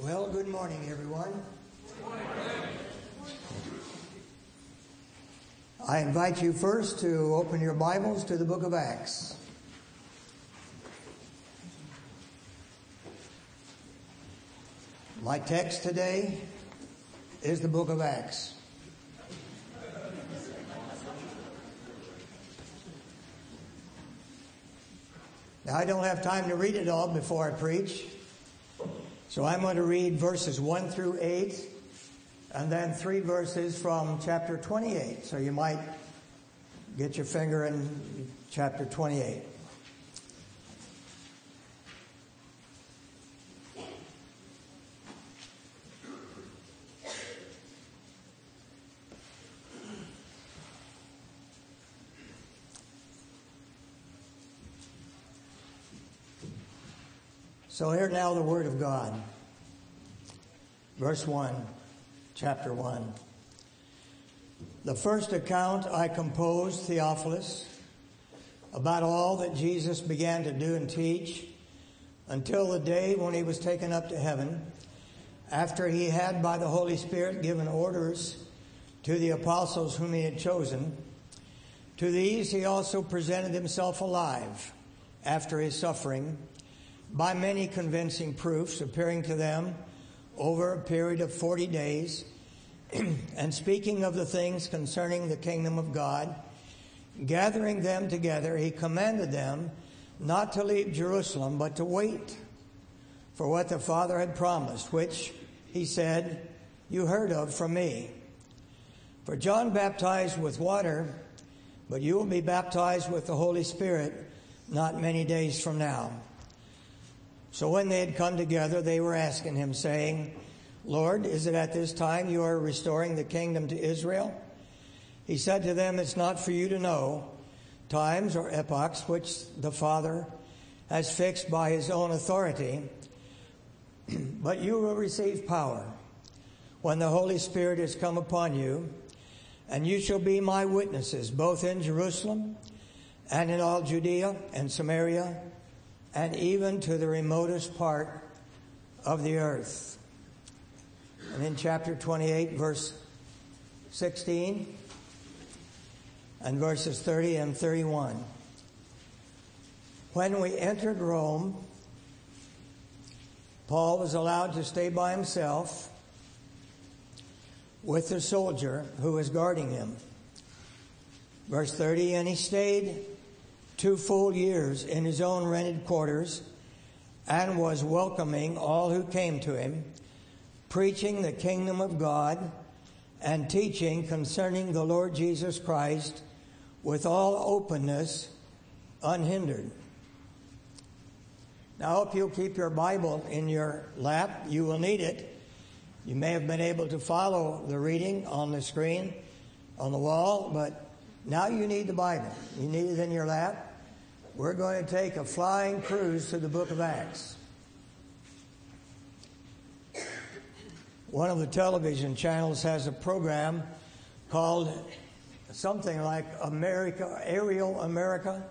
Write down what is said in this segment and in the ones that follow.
Well, good morning, everyone. I invite you first to open your Bibles to the book of Acts. My text today is the book of Acts. Now, I don't have time to read it all before I preach. So I'm going to read verses 1 through 8 and then three verses from chapter 28. So you might get your finger in chapter 28. So here now the Word of God. Verse 1, chapter 1. The first account I composed, Theophilus, about all that Jesus began to do and teach until the day when he was taken up to heaven, after he had by the Holy Spirit given orders to the apostles whom he had chosen. To these he also presented himself alive after his suffering by many convincing proofs, appearing to them over a period of 40 days, and speaking of the things concerning the kingdom of God, gathering them together, he commanded them not to leave Jerusalem, but to wait for what the Father had promised, which, he said, you heard of from me. For John baptized with water, but you will be baptized with the Holy Spirit not many days from now. So when they had come together, they were asking him, saying, Lord, is it at this time you are restoring the kingdom to Israel? He said to them, It's not for you to know times or epochs which the Father has fixed by his own authority, but you will receive power when the Holy Spirit has come upon you, and you shall be my witnesses both in Jerusalem and in all Judea and Samaria and even to the remotest part of the earth. And in chapter 28, verse 16, and verses 30 and 31. When we entered Rome, Paul was allowed to stay by himself with the soldier who was guarding him. Verse 30, and he stayed two full years in his own rented quarters and was welcoming all who came to him, preaching the kingdom of God and teaching concerning the Lord Jesus Christ with all openness, unhindered. Now, I hope you'll keep your Bible in your lap. You will need it. You may have been able to follow the reading on the screen, on the wall, but now you need the Bible. You need it in your lap. We're going to take a flying cruise to the book of Acts. One of the television channels has a program called something like America, Aerial America,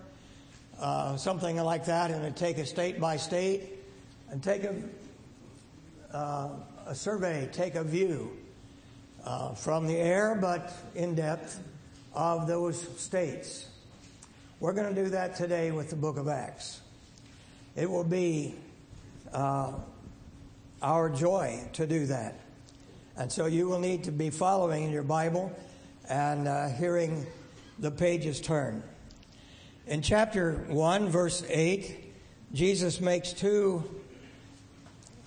uh, something like that, and take a state by state and take a, uh, a survey, take a view uh, from the air, but in depth, of those states. We're going to do that today with the book of Acts. It will be uh, our joy to do that. And so you will need to be following in your Bible and uh, hearing the pages turn. In chapter 1, verse 8, Jesus makes two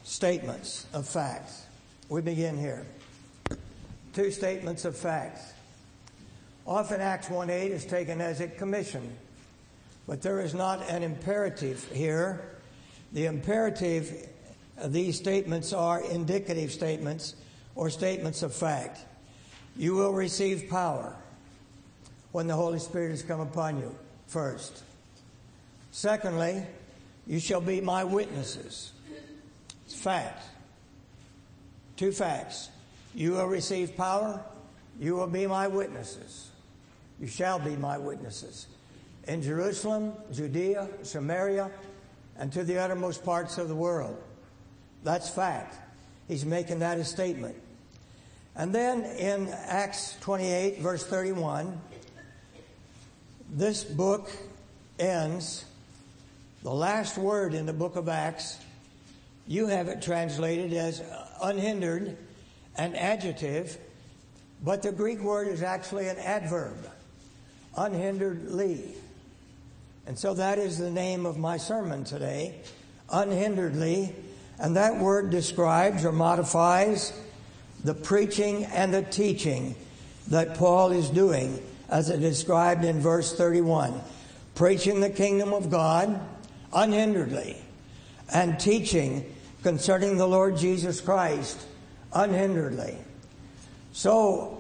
statements of facts. We begin here. Two statements of facts. Often Acts 1.8 is taken as a commission, but there is not an imperative here. The imperative, these statements are indicative statements or statements of fact. You will receive power when the Holy Spirit has come upon you, first. Secondly, you shall be my witnesses. It's fact. Two facts. You will receive power. You will be my witnesses. You shall be my witnesses in Jerusalem, Judea, Samaria, and to the uttermost parts of the world. That's fact. He's making that a statement. And then in Acts 28, verse 31, this book ends, the last word in the book of Acts, you have it translated as unhindered, an adjective, but the Greek word is actually an adverb, unhinderedly. And so that is the name of my sermon today, unhinderedly. And that word describes or modifies the preaching and the teaching that Paul is doing as it described in verse 31. Preaching the kingdom of God unhinderedly and teaching concerning the Lord Jesus Christ unhinderedly. So,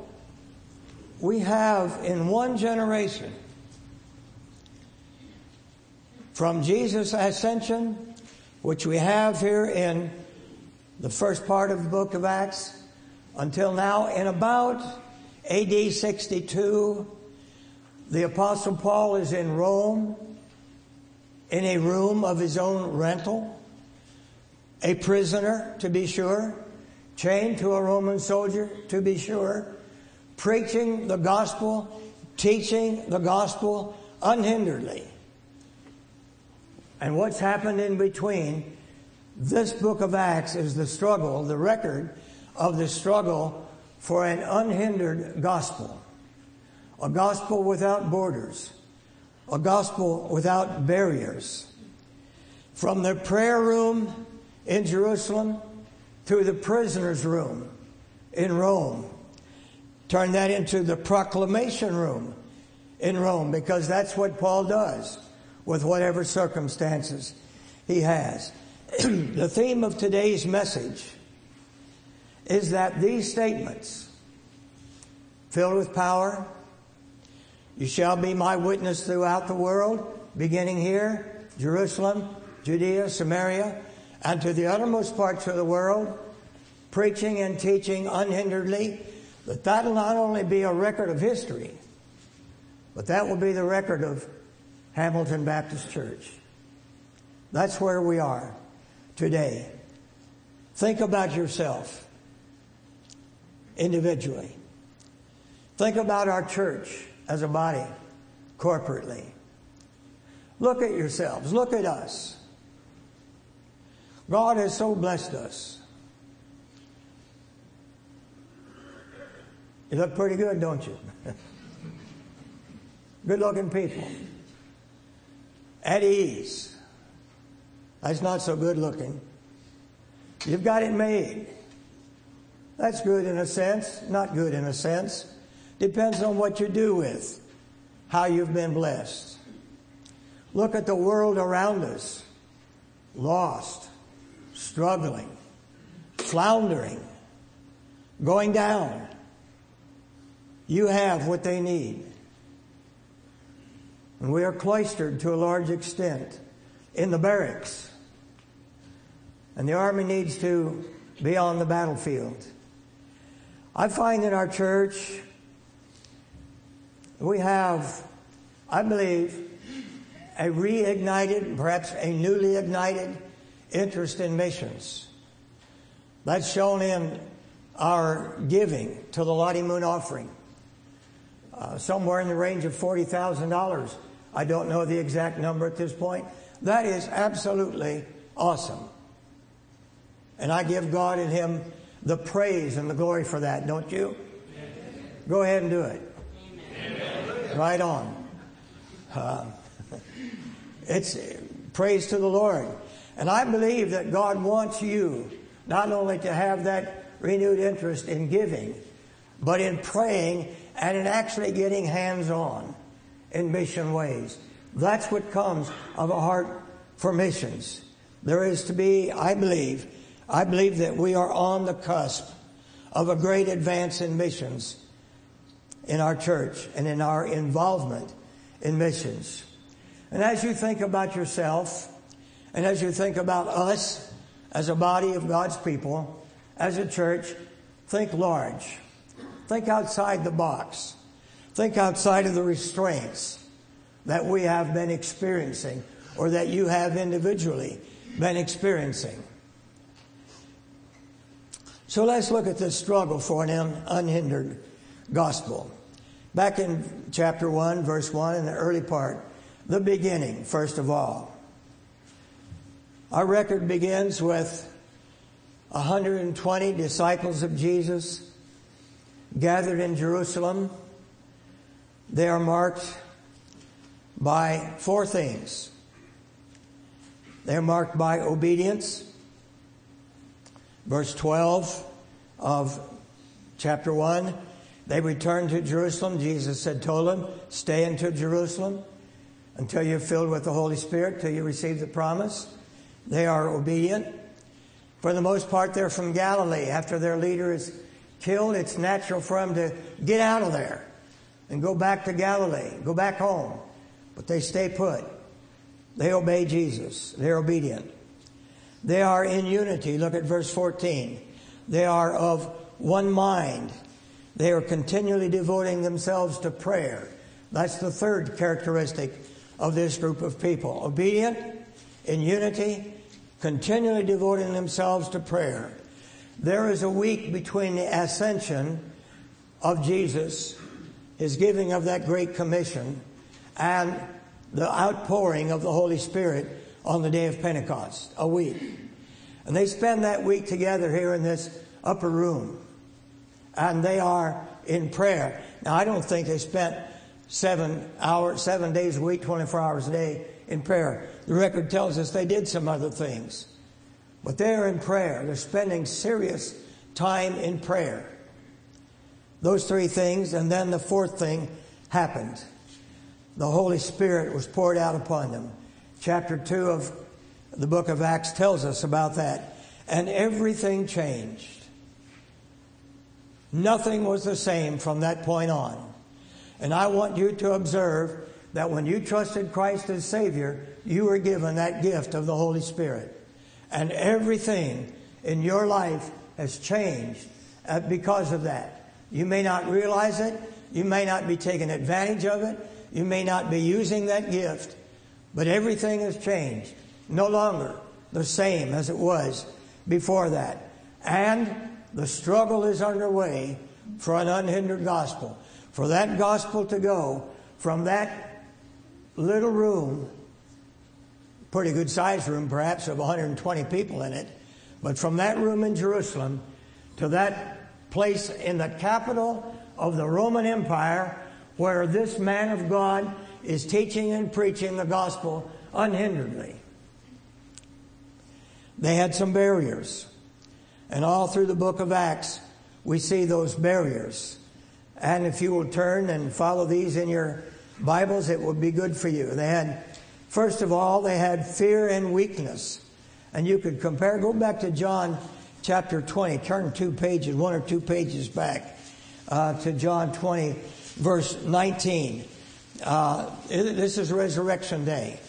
we have in one generation, from Jesus' ascension, which we have here in the first part of the book of Acts, until now, in about AD 62, the Apostle Paul is in Rome in a room of his own rental, a prisoner, to be sure, chained to a Roman soldier, to be sure, preaching the gospel, teaching the gospel unhinderedly. And what's happened in between, this book of Acts is the struggle, the record of the struggle for an unhindered gospel. A gospel without borders. A gospel without barriers. From the prayer room in Jerusalem to the prisoner's room in Rome. Turn that into the proclamation room in Rome because that's what Paul does with whatever circumstances he has. the theme of today's message is that these statements, filled with power, you shall be my witness throughout the world, beginning here, Jerusalem, Judea, Samaria, and to the uttermost parts of the world, preaching and teaching unhinderedly, that that'll not only be a record of history, but that will be the record of Hamilton Baptist Church. That's where we are today. Think about yourself individually. Think about our church as a body, corporately. Look at yourselves. Look at us. God has so blessed us. You look pretty good, don't you? good looking people. At ease. That's not so good looking. You've got it made. That's good in a sense, not good in a sense. Depends on what you do with, how you've been blessed. Look at the world around us lost, struggling, floundering, going down. You have what they need. And we are cloistered to a large extent in the barracks. And the Army needs to be on the battlefield. I find in our church we have, I believe, a reignited, perhaps a newly ignited interest in missions. That's shown in our giving to the Lottie Moon offering. Uh, somewhere in the range of $40,000. I don't know the exact number at this point. That is absolutely awesome. And I give God and Him the praise and the glory for that, don't you? Go ahead and do it. Right on. Uh, it's praise to the Lord. And I believe that God wants you not only to have that renewed interest in giving, but in praying and in actually getting hands on in mission ways. That's what comes of a heart for missions. There is to be, I believe, I believe that we are on the cusp of a great advance in missions in our church and in our involvement in missions. And as you think about yourself, and as you think about us as a body of God's people, as a church, think large. Think outside the box. Think outside of the restraints that we have been experiencing or that you have individually been experiencing. So let's look at this struggle for an unhindered gospel. Back in chapter 1, verse 1, in the early part, the beginning, first of all. Our record begins with 120 disciples of Jesus gathered in Jerusalem. They are marked by four things. They're marked by obedience. Verse 12 of chapter 1 they returned to Jerusalem. Jesus said, told them, stay into Jerusalem until you're filled with the Holy Spirit, till you receive the promise. They are obedient. For the most part, they're from Galilee. After their leader is killed, it's natural for them to get out of there and go back to Galilee, go back home. But they stay put. They obey Jesus. They're obedient. They are in unity. Look at verse 14. They are of one mind. They are continually devoting themselves to prayer. That's the third characteristic of this group of people. Obedient, in unity, continually devoting themselves to prayer. There is a week between the ascension of Jesus, his giving of that great commission, and the outpouring of the Holy Spirit on the day of Pentecost. A week. And they spend that week together here in this upper room. And they are in prayer. Now, I don't think they spent seven hours, seven days a week, 24 hours a day in prayer. The record tells us they did some other things. But they're in prayer. They're spending serious time in prayer. Those three things, and then the fourth thing happened. The Holy Spirit was poured out upon them. Chapter 2 of the book of Acts tells us about that. And everything changed. Nothing was the same from that point on. And I want you to observe that when you trusted Christ as Savior, you were given that gift of the Holy Spirit. And everything in your life has changed uh, because of that. You may not realize it. You may not be taking advantage of it. You may not be using that gift. But everything has changed. No longer the same as it was before that. And the struggle is underway for an unhindered gospel. For that gospel to go from that little room, pretty good sized room perhaps, of 120 people in it, but from that room in Jerusalem to that place in the capital of the Roman Empire where this man of God is teaching and preaching the gospel unhinderedly. They had some barriers. And all through the book of Acts, we see those barriers. And if you will turn and follow these in your Bibles, it will be good for you. They had, first of all, they had fear and weakness. And you could compare, go back to John chapter 20, turn two pages, one or two pages back uh, to John 20, verse 19. Uh, this is Resurrection Day,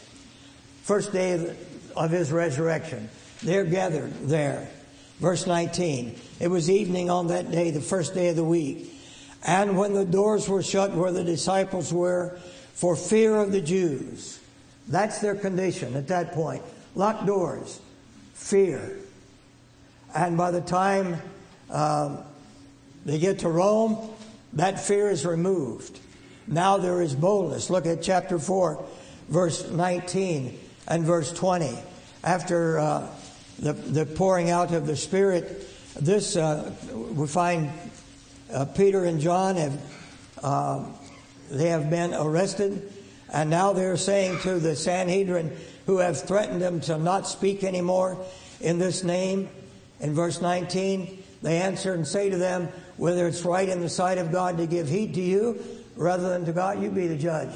first day of his resurrection. They're gathered there. Verse 19. It was evening on that day, the first day of the week. And when the doors were shut where the disciples were, for fear of the Jews. That's their condition at that point. Locked doors, fear. And by the time um, they get to Rome, that fear is removed. Now there is boldness. Look at chapter 4, verse 19 and verse 20. After uh, the, the pouring out of the Spirit. This, uh, we find uh, Peter and John have, uh, they have been arrested, and now they're saying to the Sanhedrin, who have threatened them to not speak anymore in this name, in verse 19, they answer and say to them, whether it's right in the sight of God to give heed to you rather than to God, you be the judge.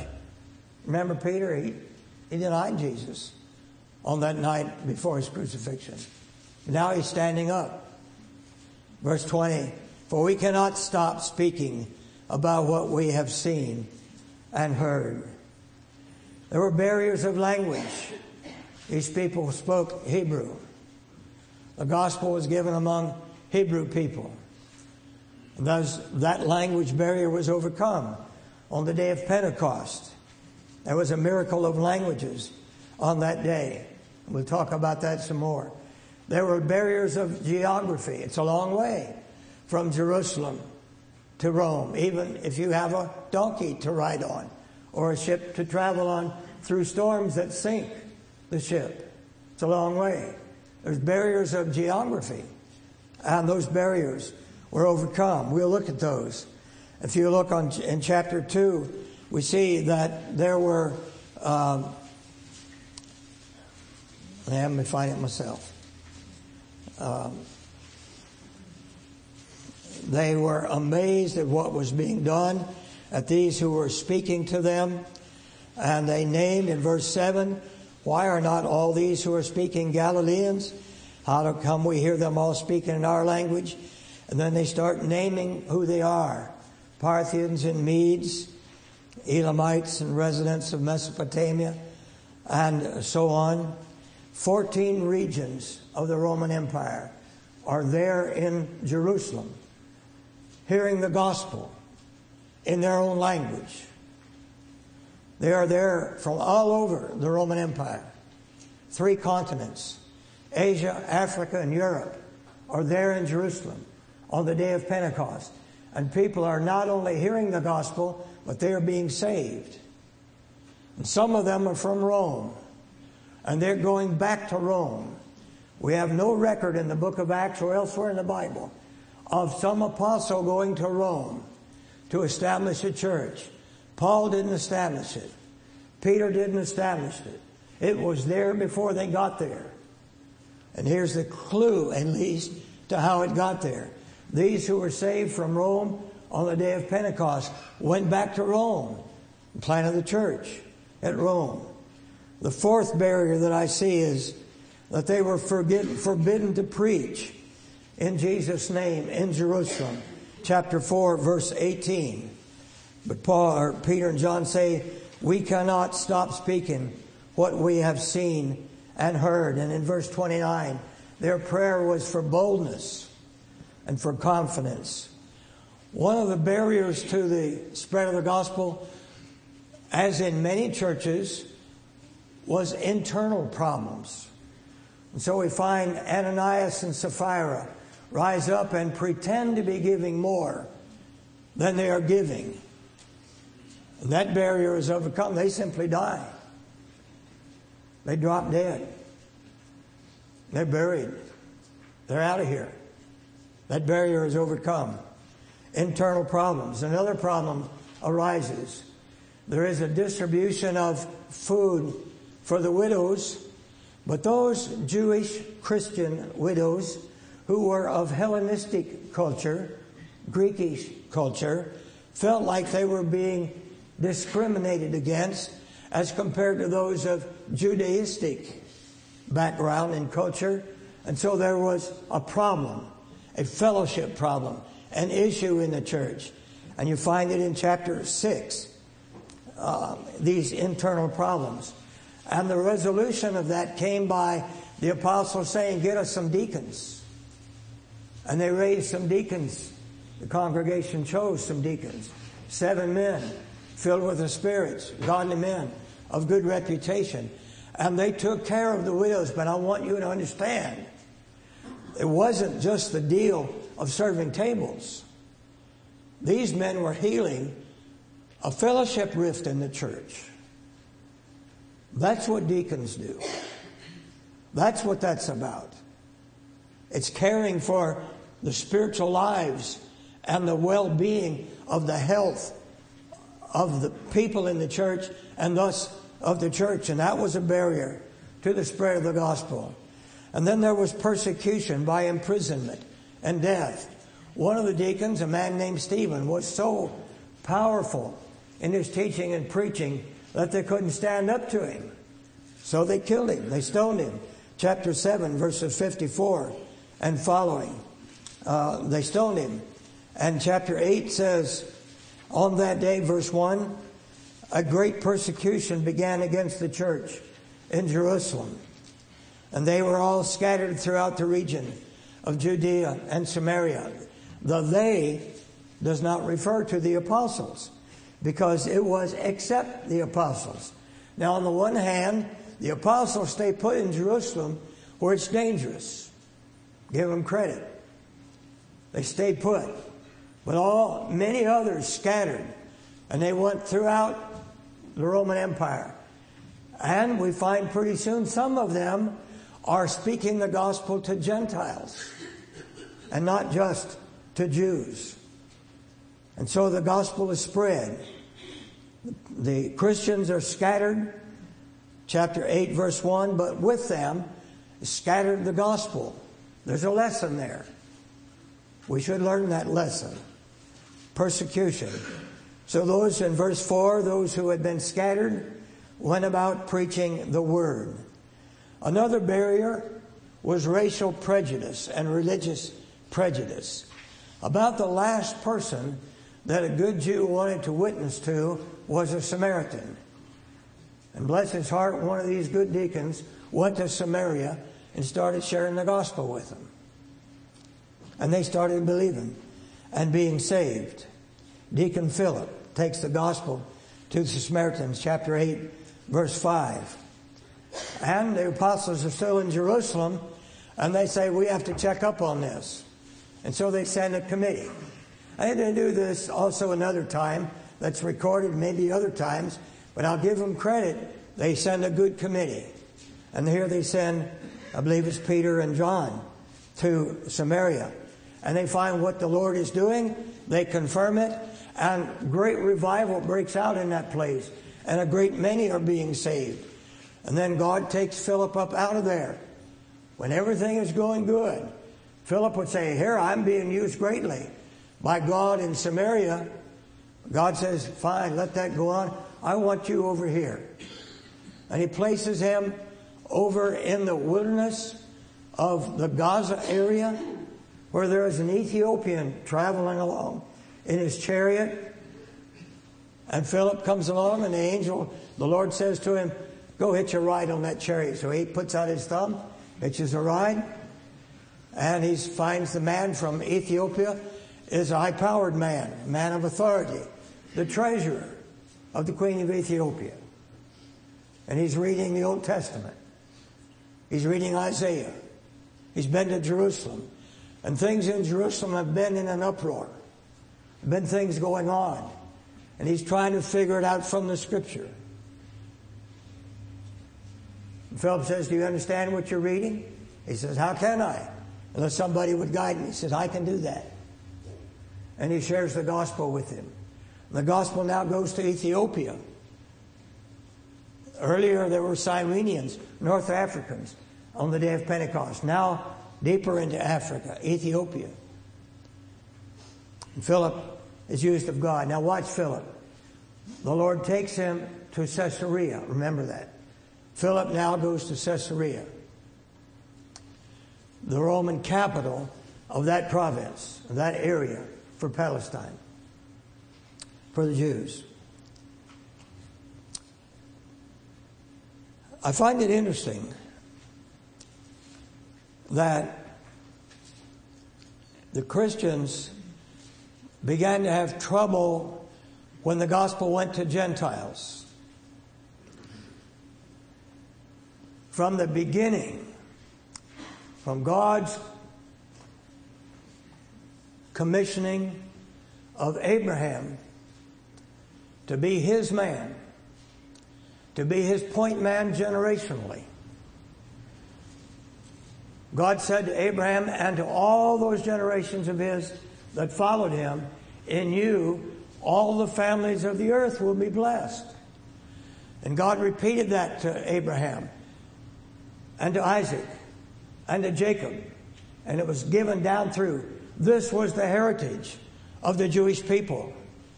Remember Peter? He, he denied Jesus on that night before his crucifixion. Now he's standing up. Verse 20 For we cannot stop speaking about what we have seen and heard. There were barriers of language. These people spoke Hebrew. The gospel was given among Hebrew people. Thus, that language barrier was overcome on the day of Pentecost. There was a miracle of languages on that day. We'll talk about that some more. There were barriers of geography. It's a long way from Jerusalem to Rome, even if you have a donkey to ride on or a ship to travel on through storms that sink the ship. It's a long way. There's barriers of geography, and those barriers were overcome. We'll look at those. If you look on in chapter 2, we see that there were. Um, me find it myself. Um, they were amazed at what was being done, at these who were speaking to them. And they named in verse 7 Why are not all these who are speaking Galileans? How come we hear them all speaking in our language? And then they start naming who they are Parthians and Medes, Elamites and residents of Mesopotamia, and so on. 14 regions of the Roman Empire are there in Jerusalem hearing the gospel in their own language. They are there from all over the Roman Empire. Three continents Asia, Africa, and Europe are there in Jerusalem on the day of Pentecost. And people are not only hearing the gospel, but they are being saved. And some of them are from Rome, and they're going back to Rome. We have no record in the book of Acts or elsewhere in the Bible of some apostle going to Rome to establish a church. Paul didn't establish it. Peter didn't establish it. It was there before they got there. And here's the clue, at least, to how it got there. These who were saved from Rome on the day of Pentecost went back to Rome, and planted the church at Rome. The fourth barrier that I see is that they were forbidden to preach in Jesus' name in Jerusalem. Chapter 4, verse 18. But Paul or Peter and John say, We cannot stop speaking what we have seen and heard. And in verse 29, their prayer was for boldness and for confidence. One of the barriers to the spread of the gospel, as in many churches, was internal problems. And so we find Ananias and Sapphira rise up and pretend to be giving more than they are giving. And that barrier is overcome. They simply die. They drop dead. They're buried. They're out of here. That barrier is overcome. Internal problems. Another problem arises. There is a distribution of food for the widows, but those Jewish Christian widows who were of Hellenistic culture, Greekish culture, felt like they were being discriminated against as compared to those of Judaistic background and culture. And so there was a problem, a fellowship problem, an issue in the church. And you find it in chapter 6, uh, these internal problems. And the resolution of that came by the apostle saying, Get us some deacons. And they raised some deacons. The congregation chose some deacons. Seven men filled with the spirits, godly men of good reputation. And they took care of the widows. But I want you to understand, it wasn't just the deal of serving tables. These men were healing a fellowship rift in the church. That's what deacons do. That's what that's about. It's caring for the spiritual lives and the well being of the health of the people in the church and thus of the church. And that was a barrier to the spread of the gospel. And then there was persecution by imprisonment and death. One of the deacons, a man named Stephen, was so powerful in his teaching and preaching that they couldn't stand up to him. So they killed him, they stoned him. Chapter 7, verses 54 and following uh, they stoned him. And chapter 8 says, On that day, verse 1, a great persecution began against the church in Jerusalem. And they were all scattered throughout the region of Judea and Samaria. The they does not refer to the apostles because it was except the apostles. Now, on the one hand, the apostles stay put in Jerusalem where it's dangerous. Give them credit. They stayed put. But all many others scattered, and they went throughout the Roman Empire. And we find pretty soon some of them are speaking the gospel to Gentiles and not just to Jews. And so the gospel is spread. The Christians are scattered, chapter 8, verse 1, but with them scattered the gospel. There's a lesson there. We should learn that lesson. Persecution. So those in verse 4, those who had been scattered, went about preaching the word. Another barrier was racial prejudice and religious prejudice. About the last person that a good Jew wanted to witness to was a Samaritan. And bless his heart, one of these good deacons went to Samaria and started sharing the gospel with them. And they started believing and being saved. Deacon Philip takes the gospel to the Samaritans, chapter 8, verse 5. And the apostles are still in Jerusalem, and they say, We have to check up on this. And so they send a committee. Had to do this also another time that's recorded, maybe other times, but I'll give them credit. They send a good committee. And here they send, I believe it's Peter and John, to Samaria. And they find what the Lord is doing, they confirm it, and great revival breaks out in that place. And a great many are being saved. And then God takes Philip up out of there. When everything is going good, Philip would say, Here, I'm being used greatly by God in Samaria. God says, Fine, let that go on. I want you over here. And he places him over in the wilderness of the Gaza area where there is an Ethiopian traveling along in his chariot. And Philip comes along, and the angel, the Lord says to him, Go hitch a ride on that chariot. So he puts out his thumb, hitches a ride, and he finds the man from Ethiopia is a high powered man, a man of authority, the treasurer of the Queen of Ethiopia. And he's reading the Old Testament. He's reading Isaiah. He's been to Jerusalem. And things in Jerusalem have been in an uproar. Been things going on. And he's trying to figure it out from the scripture. And Philip says, Do you understand what you're reading? He says, How can I? Unless somebody would guide me. He says, I can do that. And he shares the gospel with him. The gospel now goes to Ethiopia. Earlier, there were Cyrenians, North Africans, on the day of Pentecost. Now, deeper into Africa, Ethiopia. And Philip is used of God. Now, watch Philip. The Lord takes him to Caesarea. Remember that. Philip now goes to Caesarea, the Roman capital of that province, of that area for Palestine, for the Jews. I find it interesting that the Christians began to have trouble when the gospel went to Gentiles. From the beginning, from God's commissioning of Abraham to be his man, to be his point man generationally. God said to Abraham and to all those generations of his that followed him, In you, all the families of the earth will be blessed. And God repeated that to Abraham and to Isaac and to Jacob. And it was given down through this was the heritage of the Jewish people.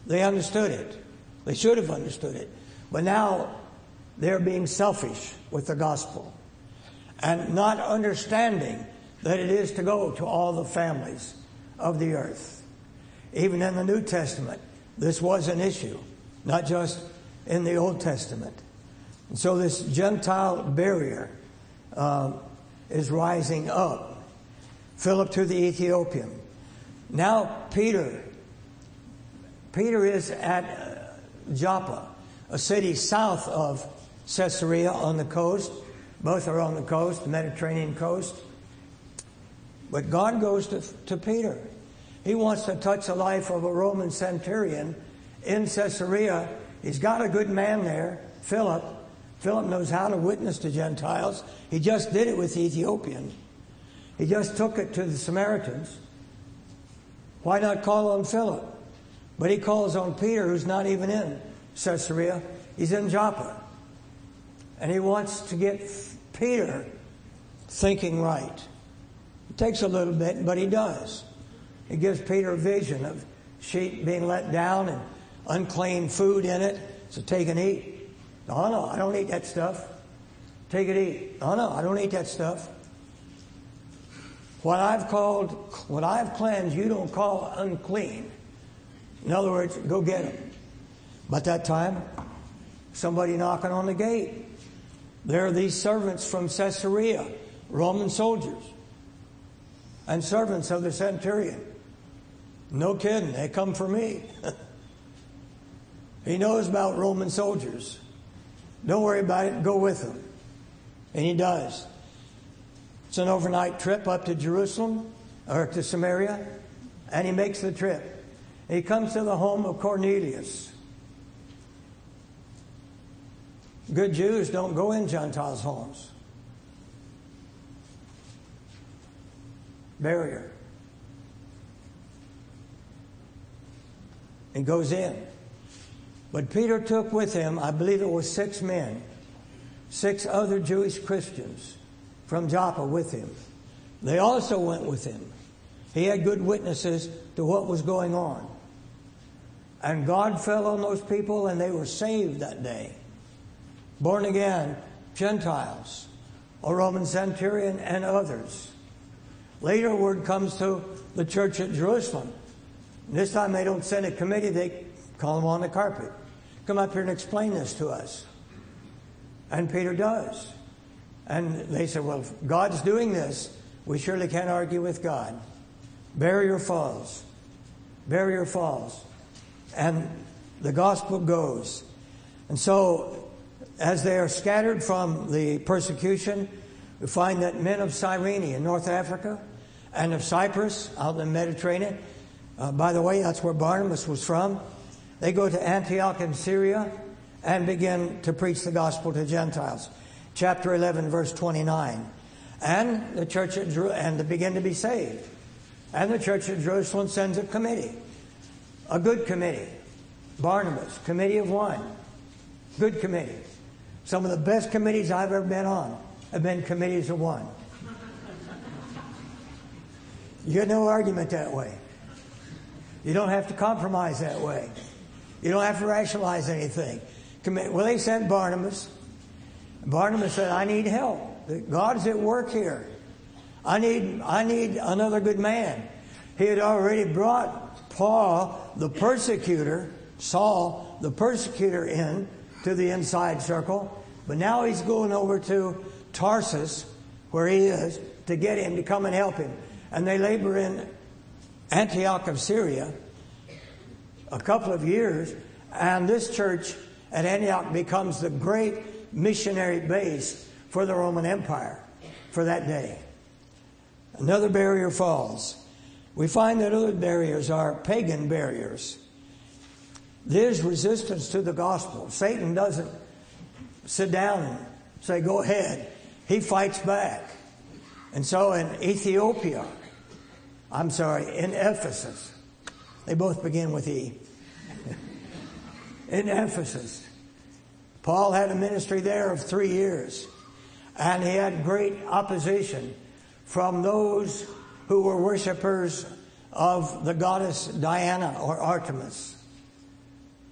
They understood it. They should have understood it. But now they're being selfish with the gospel and not understanding that it is to go to all the families of the earth. Even in the New Testament, this was an issue, not just in the Old Testament. And so this Gentile barrier uh, is rising up. Philip to the Ethiopian. Now, Peter. Peter is at uh, Joppa, a city south of Caesarea on the coast. Both are on the coast, the Mediterranean coast. But God goes to, to Peter. He wants to touch the life of a Roman centurion in Caesarea. He's got a good man there, Philip. Philip knows how to witness to Gentiles. He just did it with the Ethiopian. He just took it to the Samaritans. Why not call on Philip? But he calls on Peter, who's not even in Caesarea. He's in Joppa. And he wants to get Peter thinking right. It takes a little bit, but he does. He gives Peter a vision of sheep being let down and unclean food in it. So take and eat. No, no, I don't eat that stuff. Take it, eat. No, no, I don't eat that stuff. What I've called, what I've cleansed, you don't call unclean. In other words, go get them. But that time, somebody knocking on the gate. There are these servants from Caesarea, Roman soldiers, and servants of the centurion. No kidding, they come for me. he knows about Roman soldiers. Don't worry about it, go with them. And he does. It's an overnight trip up to Jerusalem or to Samaria, and he makes the trip. He comes to the home of Cornelius. Good Jews don't go in Gentiles' homes. Barrier. and goes in. But Peter took with him, I believe it was six men, six other Jewish Christians from Joppa with him. They also went with him. He had good witnesses to what was going on. And God fell on those people and they were saved that day. Born again, Gentiles, a Roman centurion, and others. Later, word comes to the church at Jerusalem this time they don't send a committee, they call them on the carpet. Come up here and explain this to us. And Peter does. And they said, Well, if God's doing this, we surely can't argue with God. Barrier falls. Barrier falls. And the gospel goes. And so, as they are scattered from the persecution, we find that men of Cyrene in North Africa and of Cyprus out in the Mediterranean uh, by the way, that's where Barnabas was from. They go to Antioch in Syria and begin to preach the gospel to Gentiles. Chapter 11, verse 29. And the church at Jer- and to begin to be saved. And the church at Jerusalem sends a committee, a good committee. Barnabas, committee of one. Good committee. Some of the best committees I've ever been on have been committees of one. You get no argument that way. You don't have to compromise that way. You don't have to rationalize anything. Well, they sent Barnabas. Barnabas said, I need help. God's at work here. I need, I need another good man. He had already brought Paul, the persecutor, Saul, the persecutor, in to the inside circle. But now he's going over to Tarsus, where he is, to get him to come and help him. And they labor in Antioch of Syria a couple of years, and this church at Antioch becomes the great missionary base for the Roman Empire for that day. Another barrier falls. We find that other barriers are pagan barriers. There's resistance to the gospel. Satan doesn't sit down and say, Go ahead. He fights back. And so in Ethiopia, I'm sorry, in Ephesus. They both begin with E. in Ephesus. Paul had a ministry there of three years, and he had great opposition from those who were worshippers of the goddess Diana or Artemis,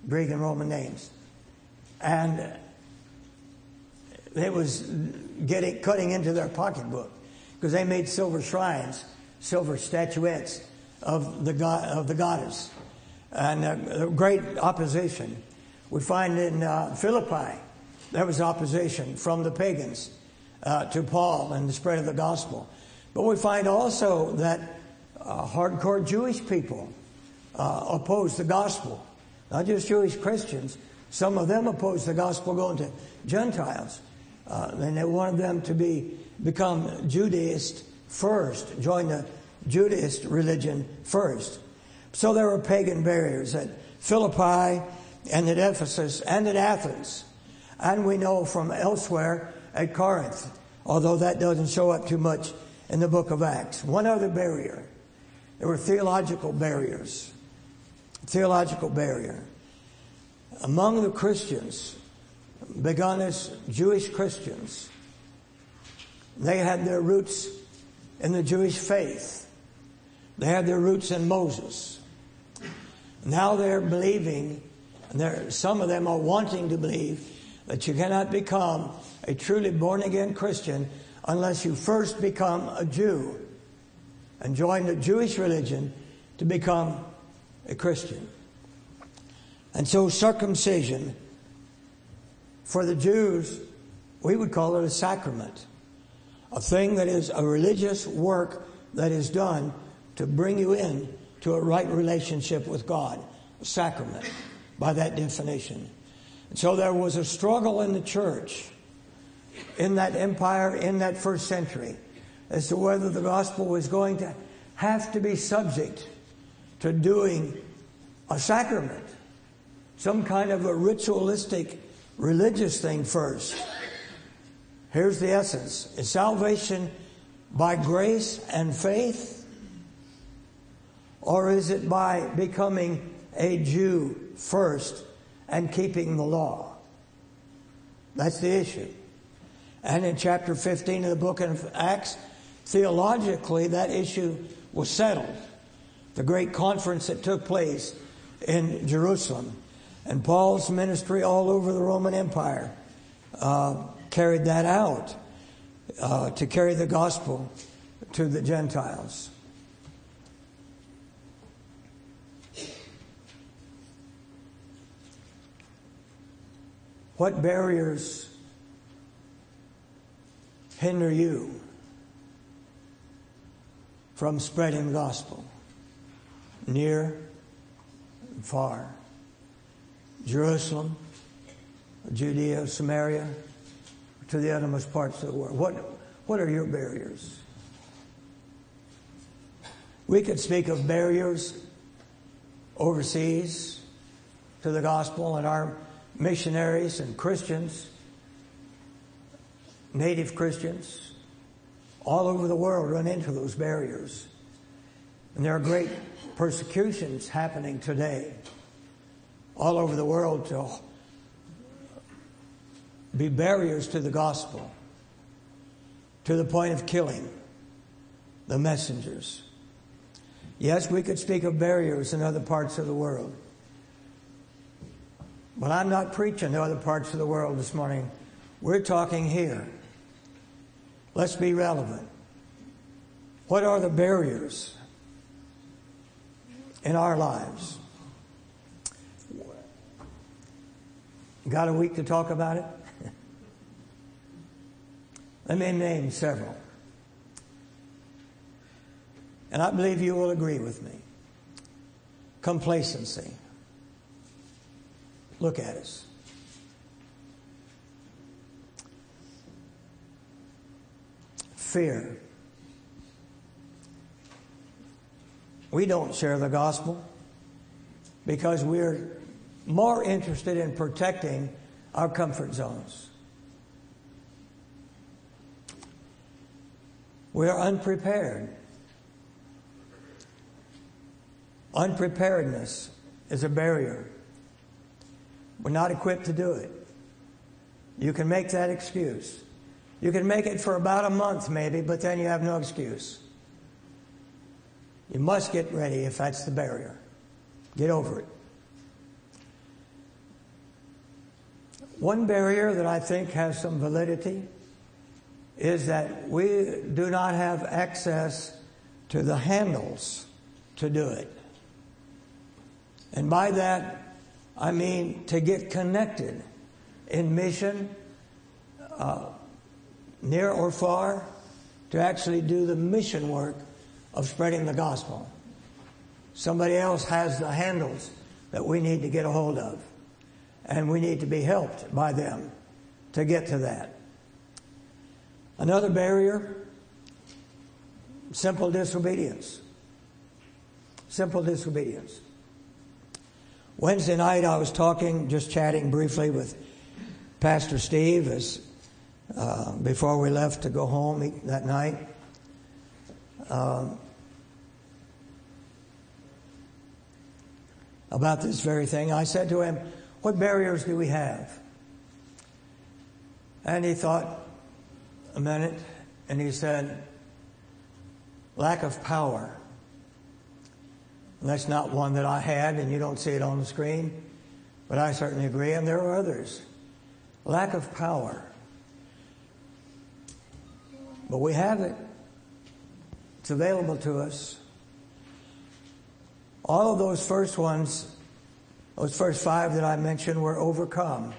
Greek and Roman names. And it was getting cutting into their pocketbook because they made silver shrines silver statuettes of the, god, of the goddess. And uh, great opposition. We find in uh, Philippi, there was opposition from the pagans uh, to Paul and the spread of the gospel. But we find also that uh, hardcore Jewish people uh, opposed the gospel. Not just Jewish Christians. Some of them opposed the gospel going to Gentiles. Uh, and they wanted them to be become Judaist first, join the Judaist religion first. So there were pagan barriers at Philippi and at Ephesus and at Athens. And we know from elsewhere at Corinth, although that doesn't show up too much in the book of Acts. One other barrier. There were theological barriers. Theological barrier. Among the Christians, begun as Jewish Christians, they had their roots in the Jewish faith. They had their roots in Moses. Now they're believing, and some of them are wanting to believe, that you cannot become a truly born again Christian unless you first become a Jew and join the Jewish religion to become a Christian. And so circumcision for the Jews, we would call it a sacrament, a thing that is a religious work that is done to bring you in to a right relationship with God, a sacrament by that definition. And so there was a struggle in the church in that empire in that first century as to whether the gospel was going to have to be subject to doing a sacrament, some kind of a ritualistic religious thing first. Here's the essence is salvation by grace and faith, or is it by becoming a Jew first and keeping the law? That's the issue. And in chapter 15 of the book of Acts, theologically, that issue was settled. The great conference that took place in Jerusalem. And Paul's ministry all over the Roman Empire uh, carried that out uh, to carry the gospel to the Gentiles. What barriers hinder you from spreading the gospel near and far? Jerusalem, Judea, Samaria, to the uttermost parts of the world. What, what are your barriers? We could speak of barriers overseas to the gospel and our missionaries and Christians, native Christians, all over the world run into those barriers. And there are great persecutions happening today all over the world to be barriers to the gospel to the point of killing the messengers. Yes, we could speak of barriers in other parts of the world. But I'm not preaching to other parts of the world this morning. We're talking here. Let's be relevant. What are the barriers in our lives? Got a week to talk about it? Let me name several. And I believe you will agree with me. Complacency. Look at us. Fear. We don't share the gospel because we're more interested in protecting our comfort zones. We are unprepared. Unpreparedness is a barrier. We're not equipped to do it. You can make that excuse. You can make it for about a month, maybe, but then you have no excuse. You must get ready if that's the barrier. Get over it. One barrier that I think has some validity is that we do not have access to the handles to do it. And by that, I mean to get connected in mission, uh, near or far, to actually do the mission work of spreading the gospel. Somebody else has the handles that we need to get a hold of and we need to be helped by them to get to that. Another barrier Simple disobedience. Simple disobedience. Wednesday night, I was talking, just chatting briefly with Pastor Steve as uh, before we left to go home that night. Um, about this very thing. I said to him, What barriers do we have? And he thought a minute and he said, Lack of power. And that's not one that I had, and you don't see it on the screen, but I certainly agree, and there are others. Lack of power. But we have it. It's available to us. All of those first ones, those first five that I mentioned, were overcome.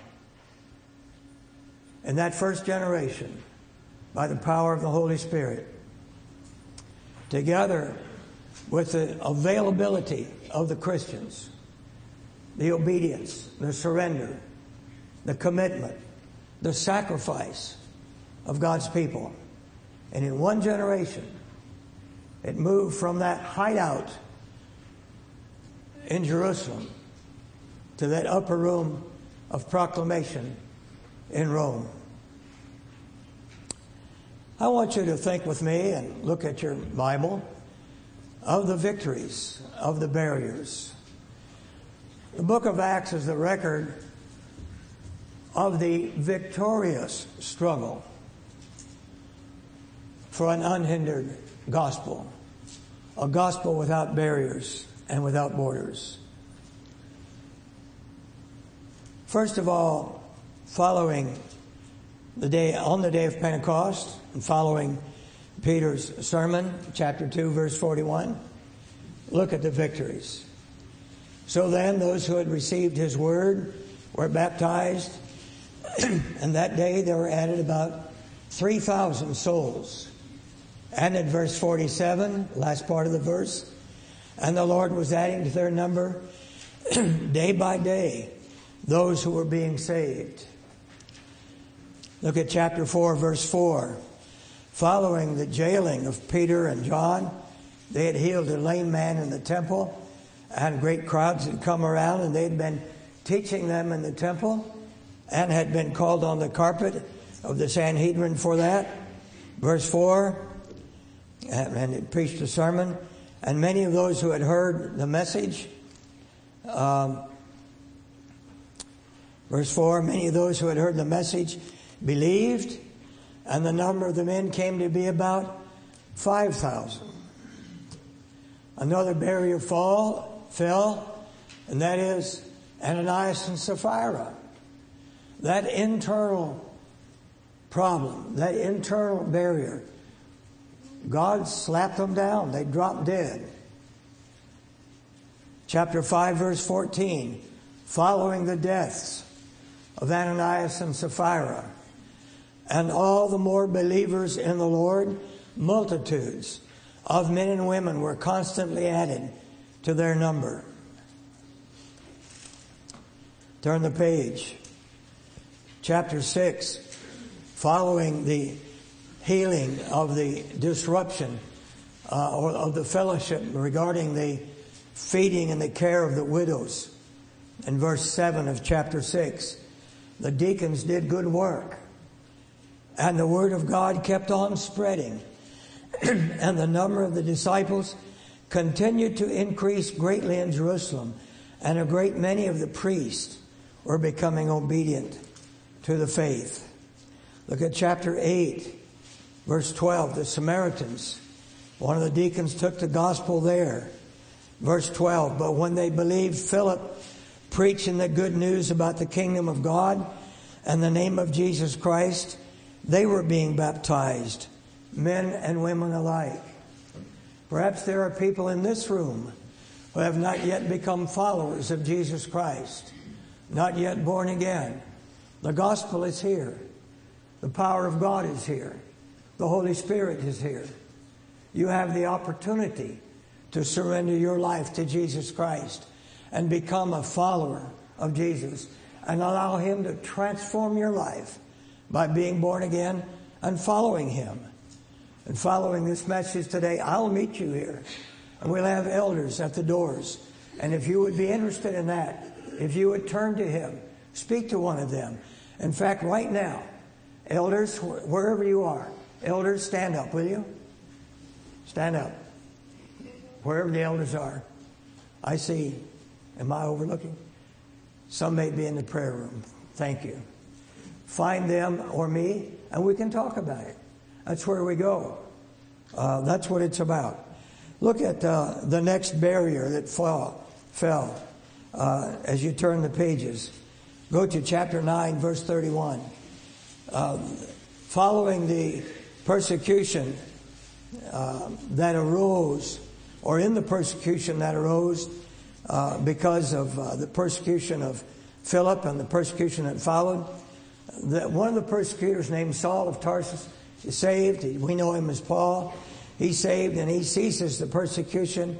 In that first generation, by the power of the Holy Spirit, together with the availability of the Christians, the obedience, the surrender, the commitment, the sacrifice of God's people. And in one generation, it moved from that hideout in Jerusalem to that upper room of proclamation in Rome. I want you to think with me and look at your Bible of the victories, of the barriers. The book of Acts is the record of the victorious struggle for an unhindered gospel, a gospel without barriers and without borders. First of all, following the day on the day of Pentecost and following Peter's sermon, chapter 2, verse 41, look at the victories. So then, those who had received his word were baptized, and that day there were added about 3,000 souls. And in verse 47, last part of the verse, and the Lord was adding to their number day by day those who were being saved. Look at chapter 4, verse 4. Following the jailing of Peter and John, they had healed a lame man in the temple, and great crowds had come around, and they had been teaching them in the temple and had been called on the carpet of the Sanhedrin for that. Verse 4 and he preached a sermon, and many of those who had heard the message, um, verse 4 many of those who had heard the message believed, and the number of the men came to be about 5,000. Another barrier fall fell, and that is Ananias and Sapphira. That internal problem, that internal barrier God slapped them down. They dropped dead. Chapter 5, verse 14. Following the deaths of Ananias and Sapphira, and all the more believers in the Lord, multitudes of men and women were constantly added to their number. Turn the page. Chapter 6. Following the healing of the disruption uh, or of the fellowship regarding the feeding and the care of the widows. In verse 7 of chapter 6, the deacons did good work, and the word of God kept on spreading, and the number of the disciples continued to increase greatly in Jerusalem, and a great many of the priests were becoming obedient to the faith. Look at chapter 8. Verse 12, the Samaritans, one of the deacons took the gospel there. Verse 12, but when they believed Philip preaching the good news about the kingdom of God and the name of Jesus Christ, they were being baptized, men and women alike. Perhaps there are people in this room who have not yet become followers of Jesus Christ, not yet born again. The gospel is here. The power of God is here. The Holy Spirit is here. You have the opportunity to surrender your life to Jesus Christ and become a follower of Jesus and allow Him to transform your life by being born again and following Him. And following this message today, I'll meet you here. And we'll have elders at the doors. And if you would be interested in that, if you would turn to Him, speak to one of them. In fact, right now, elders, wherever you are, elders, stand up, will you? Stand up. Wherever the elders are. I see. Am I overlooking? Some may be in the prayer room. Thank you. Find them or me, and we can talk about it. That's where we go. Uh, that's what it's about. Look at uh, the next barrier that fell, fell uh, as you turn the pages. Go to chapter 9, verse 31. Uh, following the persecution uh, that arose, or in the persecution that arose uh, because of uh, the persecution of Philip and the persecution that followed, that one of the persecutors named Saul of Tarsus is saved. We know him as Paul. He's saved and he ceases the persecution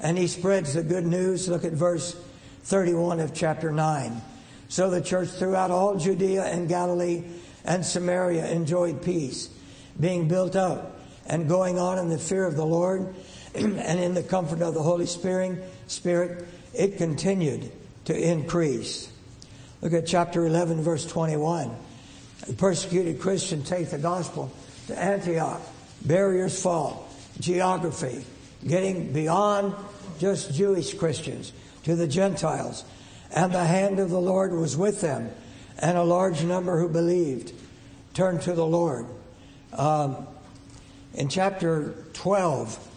and he spreads the good news. Look at verse 31 of chapter 9. So the church throughout all Judea and Galilee and Samaria enjoyed peace, being built up and going on in the fear of the Lord and in the comfort of the Holy Spirit. Spirit, it continued to increase. Look at chapter 11, verse 21. The persecuted Christian take the gospel to Antioch. Barriers fall. Geography, getting beyond just Jewish Christians to the Gentiles. And the hand of the Lord was with them, and a large number who believed turned to the Lord. Um, in chapter 12,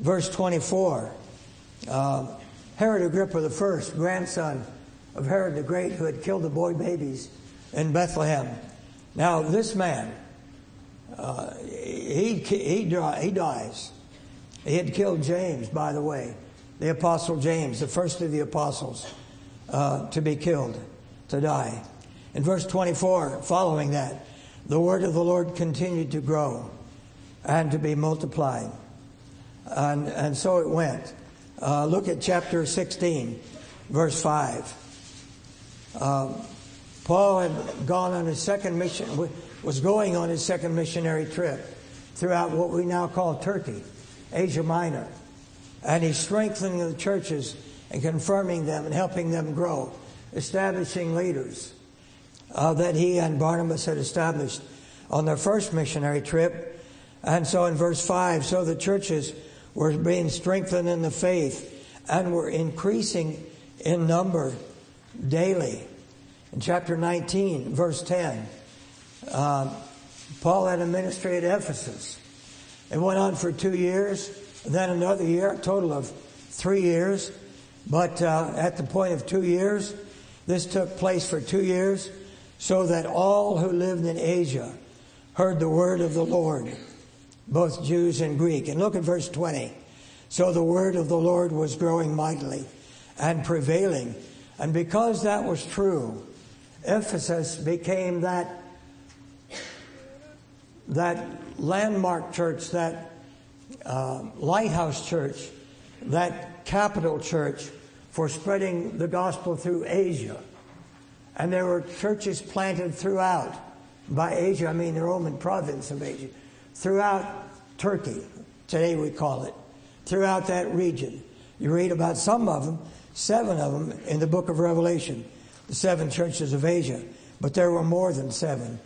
verse 24, uh, Herod Agrippa I, grandson of Herod the Great, who had killed the boy babies in Bethlehem. Now, this man, uh, he, he, he dies. He had killed James, by the way, the Apostle James, the first of the apostles uh, to be killed, to die. In verse 24, following that, the word of the Lord continued to grow and to be multiplied. And, and so it went. Uh, look at chapter 16, verse 5. Uh, Paul had gone on his second mission, was going on his second missionary trip throughout what we now call Turkey, Asia Minor. And he's strengthening the churches and confirming them and helping them grow, establishing leaders uh, that he and Barnabas had established on their first missionary trip. And so in verse 5, so the churches were being strengthened in the faith and were increasing in number daily. In chapter 19, verse 10, uh, Paul had a ministry at Ephesus. It went on for two years, then another year, a total of three years. But uh, at the point of two years, this took place for two years, so that all who lived in Asia heard the word of the Lord both Jews and Greek. And look at verse 20. So the word of the Lord was growing mightily and prevailing. And because that was true, Ephesus became that, that landmark church, that uh, lighthouse church, that capital church for spreading the gospel through Asia. And there were churches planted throughout. By Asia, I mean the Roman province of Asia throughout Turkey, today we call it, throughout that region. You read about some of them, seven of them in the book of Revelation, the seven churches of Asia, but there were more than seven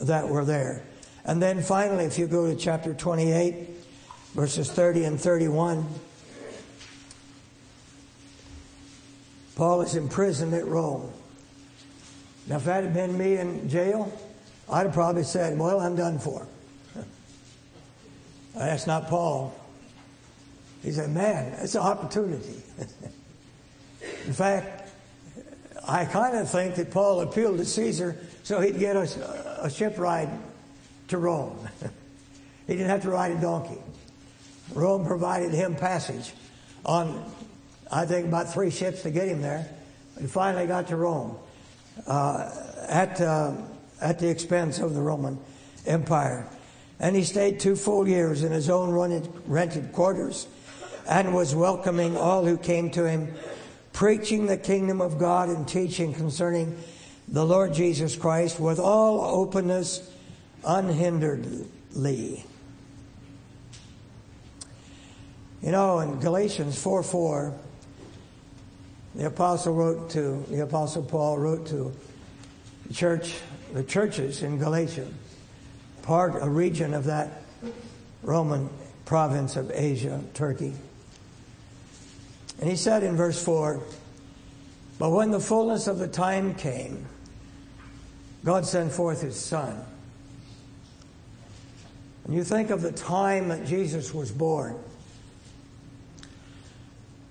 that were there. And then finally, if you go to chapter 28, verses 30 and 31, Paul is imprisoned at Rome. Now, if that had been me in jail, I'd have probably said, Well, I'm done for. That's not Paul. He said, Man, it's an opportunity. In fact, I kind of think that Paul appealed to Caesar so he'd get a, a ship ride to Rome. he didn't have to ride a donkey. Rome provided him passage on, I think, about three ships to get him there. He finally got to Rome uh, at, uh, at the expense of the Roman Empire. And he stayed two full years in his own rented quarters and was welcoming all who came to him, preaching the kingdom of God and teaching concerning the Lord Jesus Christ with all openness, unhinderedly. You know, in Galatians 4 4, the apostle wrote to, the apostle Paul wrote to the church, the churches in Galatia, part, a region of that Roman province of Asia, Turkey. And he said in verse 4, But when the fullness of the time came, God sent forth his Son. And you think of the time that Jesus was born.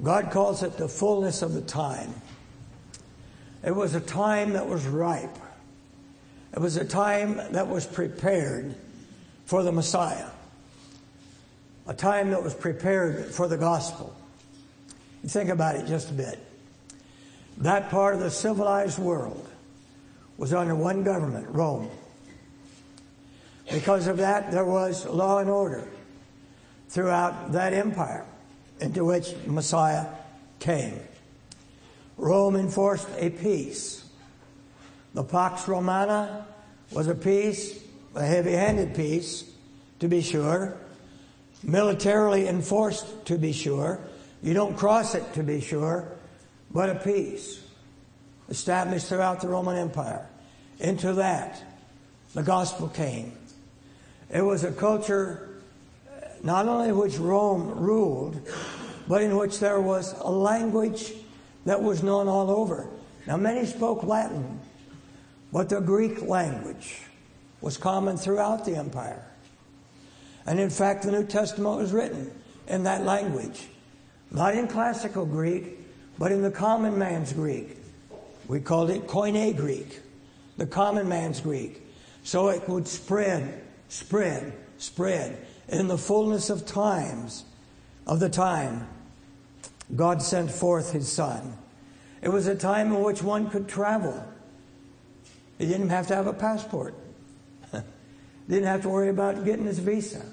God calls it the fullness of the time. It was a time that was ripe. It was a time that was prepared for the Messiah. A time that was prepared for the gospel. Think about it just a bit. That part of the civilized world was under one government, Rome. Because of that, there was law and order throughout that empire into which Messiah came. Rome enforced a peace. The Pax Romana was a peace, a heavy handed peace, to be sure, militarily enforced, to be sure. You don't cross it, to be sure, but a peace established throughout the Roman Empire. Into that, the gospel came. It was a culture not only in which Rome ruled, but in which there was a language that was known all over. Now, many spoke Latin, but the Greek language was common throughout the empire. And in fact, the New Testament was written in that language, not in classical Greek, but in the common man's Greek. We called it Koine Greek, the common man's Greek. So it would spread, spread, spread. In the fullness of times, of the time, God sent forth his son. It was a time in which one could travel. He didn't have to have a passport. didn't have to worry about getting his visa.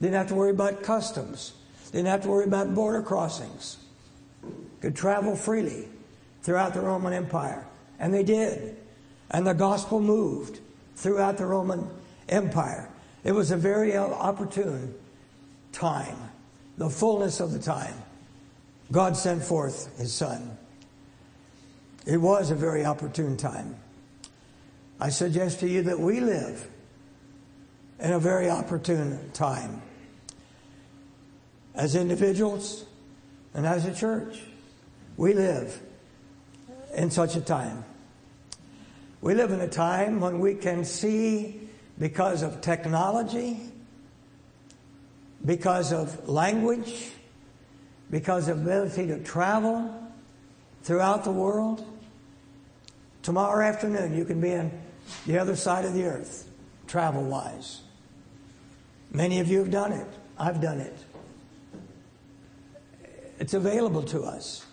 Didn't have to worry about customs. Didn't have to worry about border crossings. Could travel freely throughout the Roman Empire. And they did. And the gospel moved throughout the Roman Empire. It was a very opportune time, the fullness of the time. God sent forth his son. It was a very opportune time. I suggest to you that we live in a very opportune time as individuals and as a church. We live in such a time. We live in a time when we can see, because of technology, because of language, because of ability to travel throughout the world. Tomorrow afternoon, you can be on the other side of the earth, travel wise. Many of you have done it. I've done it. It's available to us.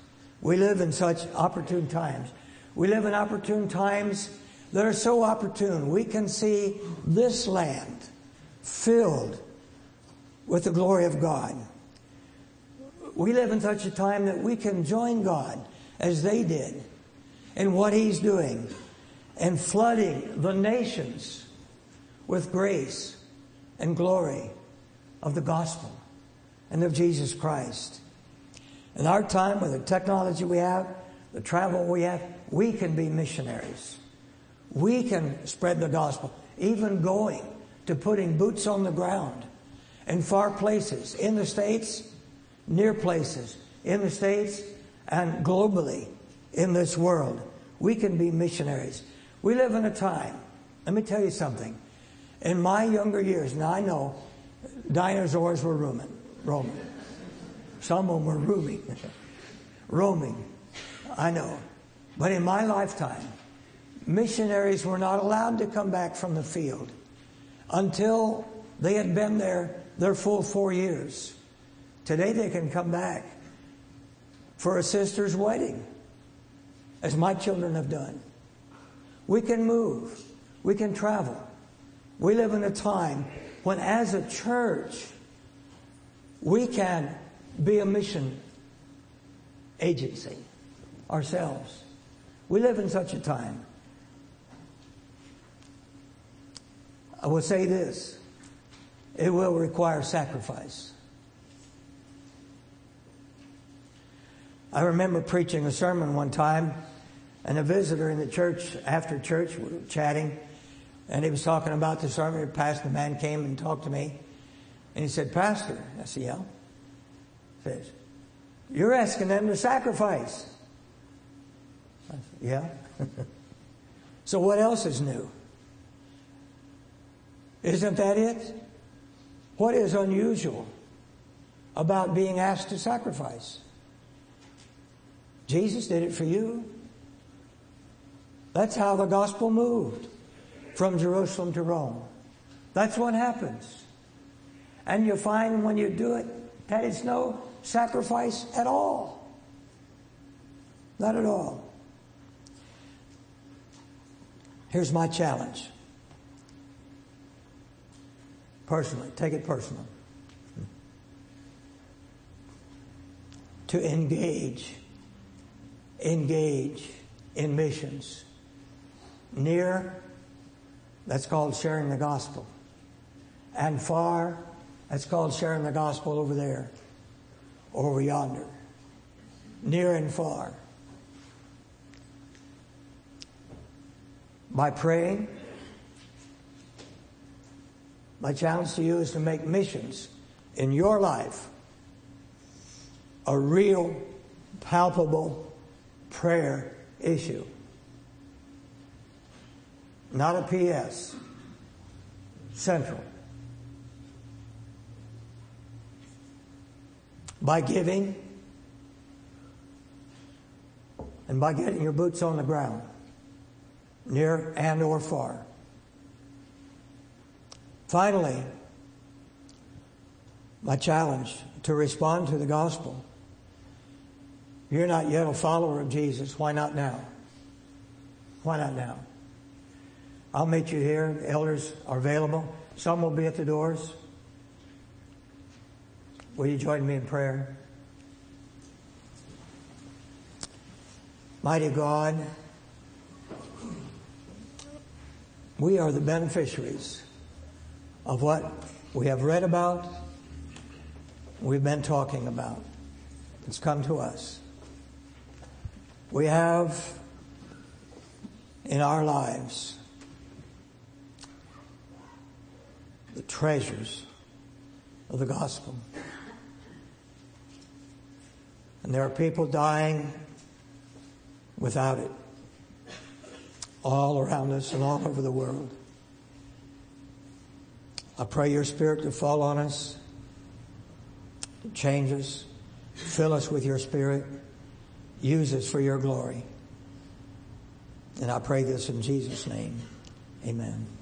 We live in such opportune times. We live in opportune times that are so opportune. We can see this land filled with the glory of God. We live in such a time that we can join God as they did in what He's doing and flooding the nations with grace and glory of the gospel and of Jesus Christ. In our time, with the technology we have, the travel we have, we can be missionaries. We can spread the gospel, even going to putting boots on the ground in far places in the States near places in the States and globally in this world. We can be missionaries. We live in a time, let me tell you something. In my younger years, now I know dinosaurs were roaming, roaming. Some of them were roaming, roaming. I know. But in my lifetime, missionaries were not allowed to come back from the field until they had been there their full four years. Today they can come back for a sister's wedding, as my children have done. We can move, we can travel. We live in a time when, as a church, we can be a mission agency ourselves. We live in such a time. I will say this it will require sacrifice. I remember preaching a sermon one time, and a visitor in the church after church we were chatting, and he was talking about the sermon. The pastor man came and talked to me, and he said, "Pastor," I said, "Yeah." Says, "You're asking them to sacrifice." I said, "Yeah." so what else is new? Isn't that it? What is unusual about being asked to sacrifice? Jesus did it for you. That's how the gospel moved from Jerusalem to Rome. That's what happens. And you find when you do it that it's no sacrifice at all. Not at all. Here's my challenge. Personally, take it personal. To engage, engage in missions. Near, that's called sharing the gospel. And far, that's called sharing the gospel over there, over yonder. Near and far. By praying, my challenge to you is to make missions in your life a real, palpable prayer issue. Not a PS. Central. By giving and by getting your boots on the ground, near and or far. Finally, my challenge to respond to the gospel. You're not yet a follower of Jesus. Why not now? Why not now? I'll meet you here. Elders are available. Some will be at the doors. Will you join me in prayer? Mighty God, we are the beneficiaries of what we have read about, we've been talking about. It's come to us. We have in our lives the treasures of the gospel. And there are people dying without it all around us and all over the world. I pray your spirit to fall on us, to change us, fill us with your spirit, use us for your glory. And I pray this in Jesus' name. Amen.